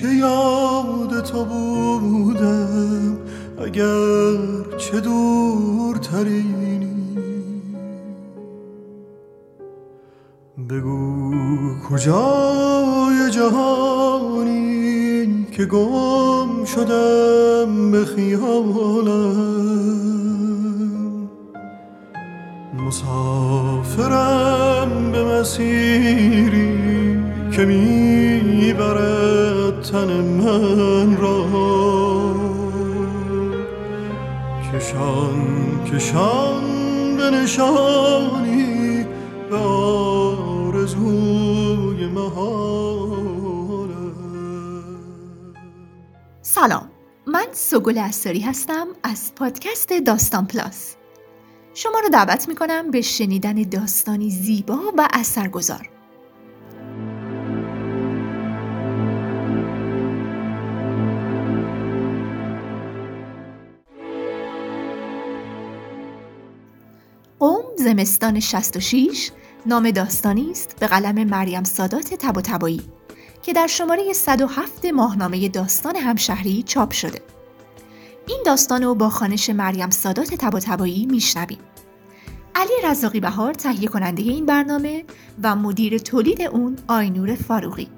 همیشه یاد تو بودم؟ اگر چه دورترینی بگو کجای جهانی که گم شدم به خیالم؟ مسافرم به مسیری که می‌برد. تن من را. کشان کشان به نشانی به آرزوی سلام من سگل استاری هستم از پادکست داستان پلاس. شما رو دعوت می کنم به شنیدن داستانی زیبا و اثرگذار. زمستان 66 نام داستانی است به قلم مریم سادات تب و تبایی که در شماره 107 ماهنامه داستان همشهری چاپ شده. این داستان رو با خانش مریم سادات تب و تبایی میشنویم. علی رزاقی بهار تهیه کننده این برنامه و مدیر تولید اون آینور فاروقی.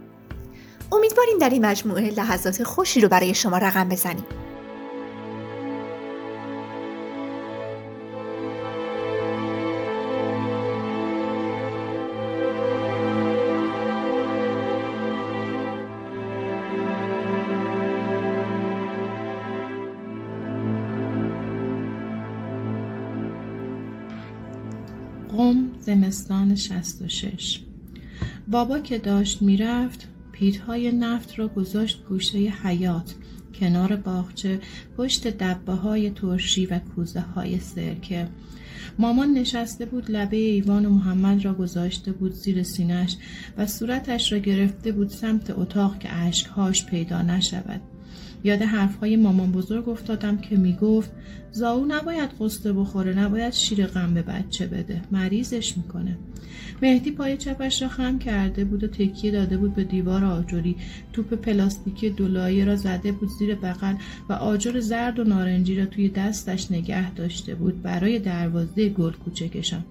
امیدواریم در این مجموعه لحظات خوشی رو برای شما رقم بزنیم. زمستان 66 بابا که داشت می‌رفت پیتهای نفت را گذاشت گوشه حیات کنار باغچه پشت دبه های ترشی و کوزه های سرکه مامان نشسته بود لبه ایوان و محمد را گذاشته بود زیر سینش و صورتش را گرفته بود سمت اتاق که اشکهاش پیدا نشود. یاد حرفهای مامان بزرگ افتادم که می‌گفت زاو نباید قصه بخوره نباید شیر غم به بچه بده مریضش می‌کنه. مهدی پای چپش را خم کرده بود و تکیه داده بود به دیوار آجوری توپ پلاستیکی دولایه را زده بود زیر بغل و آجر زرد و نارنجی را توی دستش نگه داشته بود برای دروازه گل کوچکشان.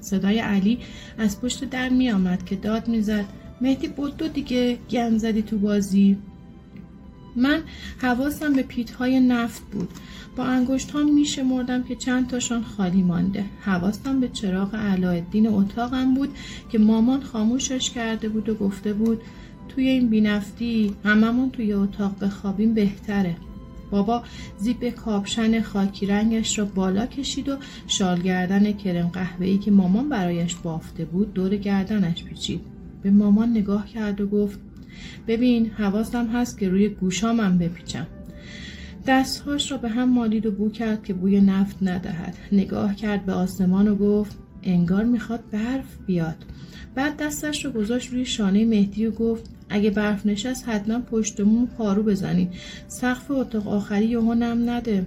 صدای علی از پشت در می آمد که داد می‌زد مهدی بود دیگه گن زدی تو بازی. من حواسم به پیتهای نفت بود. با انگشت ها می شمردم که چند تاشان خالی مانده. حواسم به چراغ علایالدین اتاقم بود که مامان خاموشش کرده بود و گفته بود توی این بینفتی هممون توی اتاق بخوابیم بهتره. بابا زیپ کاپشن خاکی رنگش را بالا کشید و شال گردن کرم قهوه‌ای که مامان برایش بافته بود دور گردنش پیچید. به مامان نگاه کرد و گفت ببین حواسم هست که روی گوشامم بپیچم. دستهاش را به هم مالید و بو کرد که بوی نفت ندهد. نگاه کرد به آسمان و گفت انگار می‌خواد برف بیاد. بعد دستش رو گذاشت روی شانه مهدی و گفت اگه برف نشست حتما پشتمون پارو بزنین سقف اتاق آخری یهو نم نده.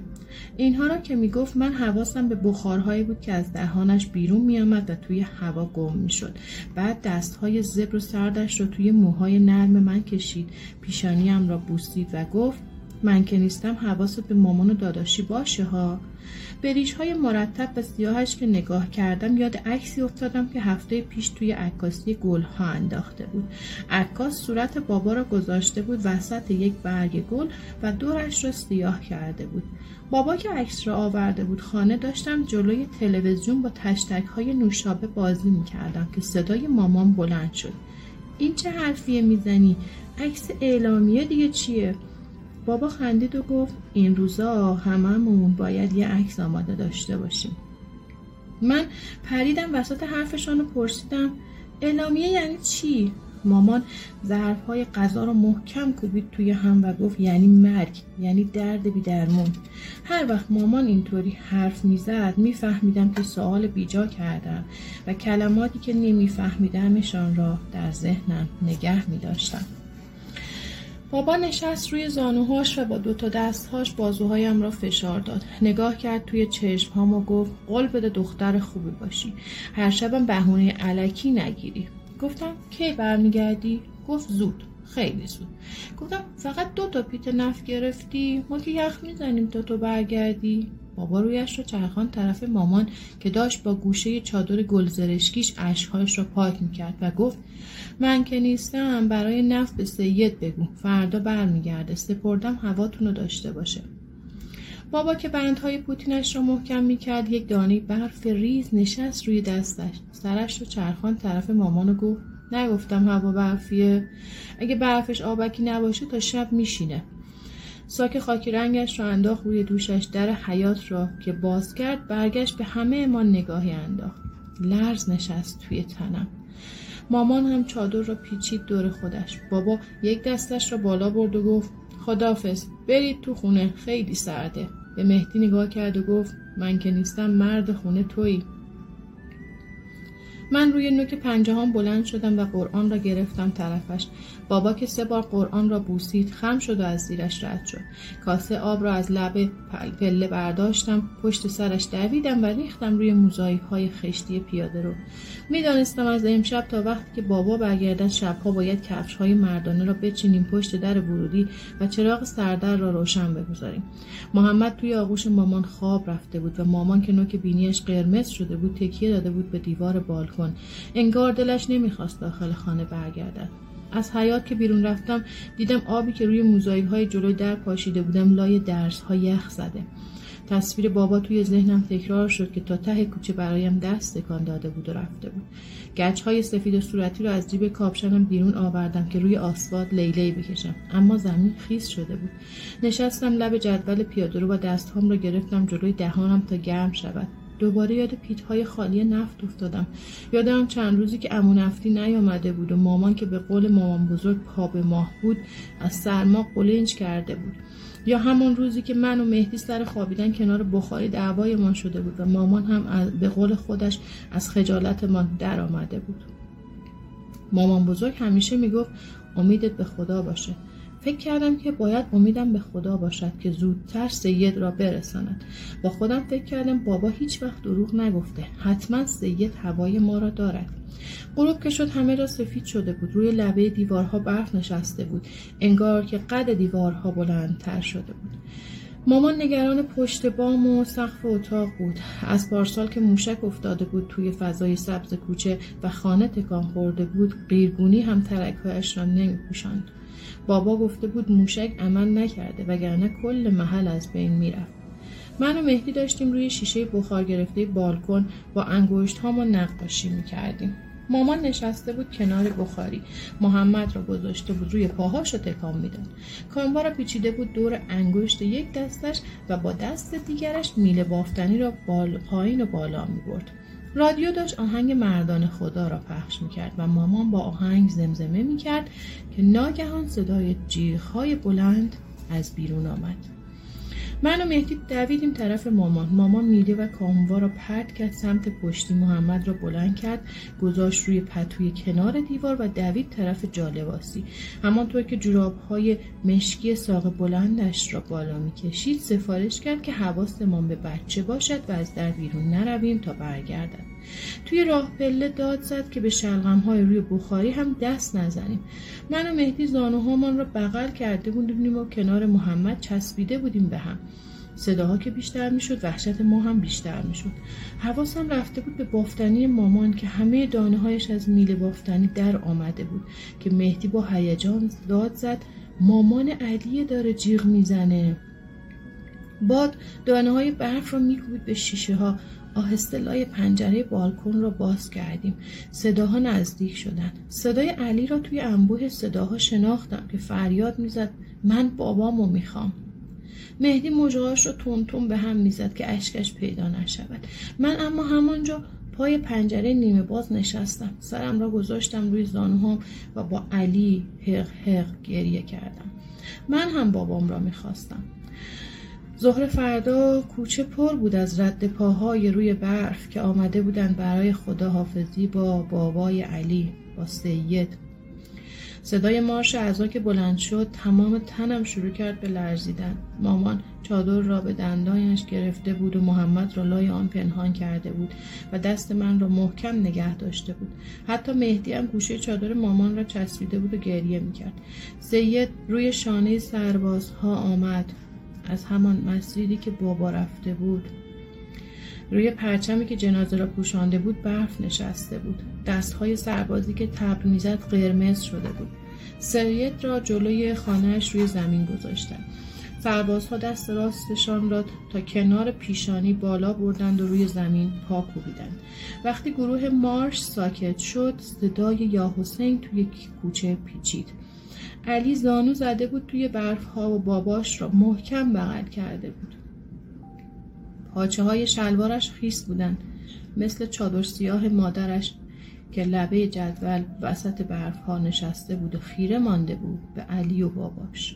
اینها را که می‌گفت من حواسم به بخارهایی بود که از دهانش بیرون میآمد و توی هوا گم می‌شد. بعد دستهای زبر و سردش را توی موهای نرم من کشید. پیشانیم را بوسید و گفت من که نیستم حواست به مامان و داداشی باشه ها؟ به های مرتب و سیاهش که نگاه کردم یاد عکسی افتادم که هفته پیش توی عکاسی گل ها انداخته بود. عکاس صورت بابا را گذاشته بود وسط یک برگ گل و دورش را سیاه کرده بود. بابا که عکس را آورده بود خانه داشتم جلوی تلویزیون با تشتک های نوشابه بازی می‌کردم که صدای مامان بلند شد. این چه حرفیه می‌زنی؟ عکس اعلامیه دیگه چیه؟ بابا خندید و گفت این روزا هممون باید یه عکس آماده داشته باشیم. من پریدم وسط حرفشان و پرسیدم اعلامیه یعنی چی؟ مامان ظرف های غذا رو محکم کوبید توی هم و گفت یعنی مرگ یعنی درد بی درمون. هر وقت مامان اینطوری حرف می‌زد میفهمیدم که سوال بیجا کردم و کلماتی که نمیفهمیدمشان را در ذهنم نگه میداشتم. بابا نشست روی زانوهاش و با دوتا دستهاش بازوهایم را فشار داد. نگاه کرد توی چشمهام و گفت قول بده دختر خوبی باشی. هر شبم بهونه علکی نگیری. گفتم کی برمیگردی؟ گفت زود. خیلی زود. گفتم فقط دو تا پیت نفت گرفتی؟ ما که یخ می‌زنیم تا تو برگردی. بابا رویش رو چرخان طرف مامان که داشت با گوشه چادر گلزرشکیش اشکهایش را پاک می‌کرد و گفت من که نیستم برای نفت به سید بگو فردا برمیگرده سپردم هواتون رو داشته باشه. بابا که بندهای پوتینش را محکم می‌کرد یک دانه برف ریز نشست روی دستش سرش رو چرخان طرف مامان و گفت نگفتم هوا برفیه اگه برفش آبکی نباشه تا شب میشینه. ساک خاکی رنگش را انداخت روی دوشش در حیات را که باز کرد برگشت به همه ما نگاهی انداخت. لرز نشست توی تنم. مامان هم چادر را پیچید دور خودش. بابا یک دستش را بالا برد و گفت خدافز برید تو خونه خیلی سرده. به مهدی نگاه کرد و گفت من که نیستم مرد خونه تویی. من روی نوک پنجهام بلند شدم و قرآن را گرفتم طرفش. بابا که سه بار قرآن را بوسید خم شد و از زیرش رد شد. کاسه آب را از لب پله برداشتم پشت سرش دویدم و ریختم روی موزاییک های خشتی پیاده رو. می‌دانستم از امشب تا وقتی که بابا برگردد شبها باید کفش های مردانه را بچینیم پشت در ورودی و چراغ سردر را روشن بگذاریم. محمد توی آغوش مامان خواب رفته بود و مامان که نوک بینیش قرمز شده بود تکیه داده بود به دیوار بالکن. انگار دلش نمی‌خواست داخل خانه برگردد. از حیات که بیرون رفتم دیدم آبی که روی موزاییک های جلوی در پاشیده بودم لای درس ها یخ زده. تصویر بابا توی ذهنم تکرار شد که تا ته کوچه برایم دست تکان داده بود و رفته بود. گچ های سفید و صورتی رو از جیب کاپشنم بیرون آوردم که روی آسفالت لیلی بکشم. اما زمین خیس شده بود. نشستم لب جدول پیاده رو و دستهام رو گرفتم جلوی دهانم تا گرم شود. دوباره یاد های خالی نفت افتادم. یادم چند روزی که امو نفتی نیامده بود و مامان که به قول مامان بزرگ پا به ماه بود از سرما قلنج کرده بود. یا همون روزی که من و مهدی سر خوابیدن کنار بخاری دعوایمان شده بود و مامان هم به قول خودش از خجالتمان در آمده بود. مامان بزرگ همیشه می‌گفت امیدت به خدا باشه. فکر کردم که باید امیدم به خدا باشد که زودتر سید را برساند. با خودم فکر کردم بابا هیچ وقت دروغ نگفته. حتما سید هوای ما را دارد. غروب که شد همه را سفید شده بود. روی لبه دیوارها برف نشسته بود. انگار که قد دیوارها بلندتر شده بود. مامان نگران پشت بام و سقف اتاق بود. از پارسال که موشک افتاده بود توی فضای سبز کوچه و خانه تکان خورده بود قیرگونی هم ترکهایش را نمیپوشاند. بابا گفته بود موشک عمل نکرده وگرنه کل محل از بین می‌رفت. من و مهدی داشتیم روی شیشه بخار گرفته بالکن با انگشت هامو نقاشی می‌کردیم. مامان نشسته بود کنار بخاری. محمد را گذاشته بود روی پاهاش رو تکان می‌داد. کامبا را پیچیده بود دور انگشت یک دستش و با دست دیگرش میله بافتنی را بال پایین و بالا می‌برد. رادیو داشت آهنگ مردان خدا را پخش می‌کرد و مامان با آهنگ زمزمه می‌کرد که ناگهان صدای جیغهای بلند از بیرون آمد. من و مهدی دویدیم طرف مامان. مامان میده و کاموا را پرت کرد سمت پشتی محمد را بلند کرد گذاشت روی پتوی کنار دیوار و دوید طرف جالباسی. همانطور که جراب های مشکی ساق بلندش را بالا می‌کشید سفارش کرد که حواستمان به بچه باشد و از در بیرون نرویم تا برگردد. توی راه پله داد زد که به شلغم های روی بخاری هم دست نزنیم. من و مهدی زانوهامان را بغل کرده بودیم و کنار محمد چسبیده بودیم به هم. صداها که بیشتر می‌شد وحشت ما هم بیشتر می‌شد. حواسم رفته بود به بافتنی مامان که همه دانه هایش از میله بافتنی در آمده بود که مهدی با هیجان داد زد مامان علیه داره جیغ می‌زنه. باد دانه های برف را میکوبید به شیشه ها آهسته لای پنجره بالکن را باز کردیم. صداها نزدیک شدند صدای علی را توی انبوه صداها شناختم که فریاد می‌زد من بابامو می‌خوام. مهدی مجاهاش رو تون به هم می‌زد که اشکش پیدا نشود. من اما همانجا پای پنجره نیمه باز نشستم. سرم را گذاشتم روی زانوهام و با علی هق هق گریه کردم. من هم بابام را می‌خواستم. ظهر فردا کوچه پر بود از رد پاهای روی برف که آمده بودند برای خداحافظی با بابای علی با سید. صدای مارش اعضا که بلند شد تمام تنم شروع کرد به لرزیدن. مامان چادر را به دندانش گرفته بود و محمد را لای آن پنهان کرده بود و دست من را محکم نگه داشته بود. حتی مهدی هم گوشه چادر مامان را چسبیده بود و گریه می‌کرد. سید روی شانه سربازها آمد. از همان مسیری که بابا رفته بود. روی پرچمی که جنازه را پوشانده بود برف نشسته بود. دستهای سربازی که تبر می‌زد قرمز شده بود. سید را جلوی خانهاش روی زمین گذاشتن سربازها دست راستشان را تا کنار پیشانی بالا بردند و روی زمین پا کوبیدند. وقتی گروه مارش ساکت شد صدای یا حسین توی کوچه پیچید. علی زانو زده بود توی برف ها و باباش را محکم بغل کرده بود. پاچه های شلوارش خیس بودن مثل چادر سیاه مادرش که لبه جدول وسط برف ها نشسته بود و خیره مانده بود به علی و باباش.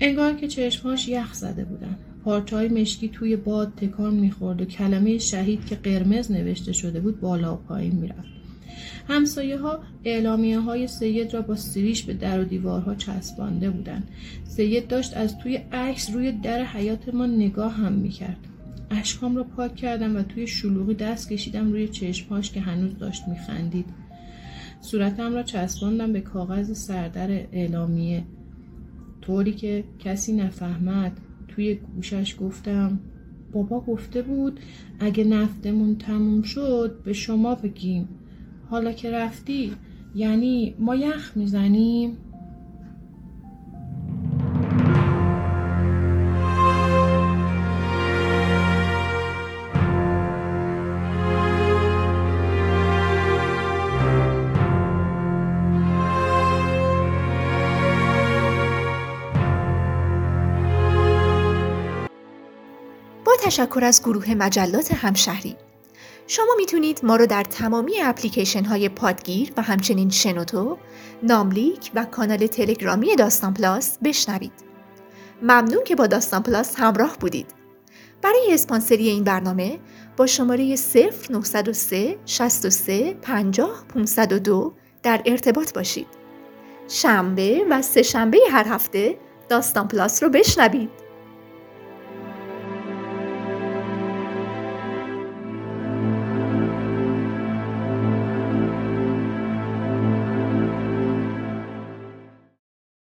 انگار که چشمهاش یخ زده بودن پارچه های مشکی توی باد تکان می‌خورد و کلمه شهید که قرمز نوشته شده بود بالا و پایین می‌رفت. همسایه ها اعلامیه های سید را با سریش به در و دیوارها چسبانده بودند. سید داشت از توی عکس روی در حیات ما نگاه هم می‌کرد. اشکام را پاک کردم و توی شلوغی دست کشیدم روی چشمهاش که هنوز داشت میخندید. صورتم را چسباندم به کاغذ سردر اعلامیه طوری که کسی نفهمد توی گوشش گفتم بابا گفته بود اگه نفتمون تموم شد به شما بگیم حالا که رفتی یعنی ما یخ می‌زنیم؟ تشکر از گروه مجلات همشهری شما می‌تونید ما رو در تمامی اپلیکیشن های پادگیر و همچنین شنوتو، ناملیک و کانال تلگرامی داستان پلاس بشنوید. ممنون که با داستان پلاس همراه بودید. برای اسپانسری این برنامه با شماره 0903 63 50 502 در ارتباط باشید. شنبه و سه شنبه هر هفته داستان پلاس رو بشنوید.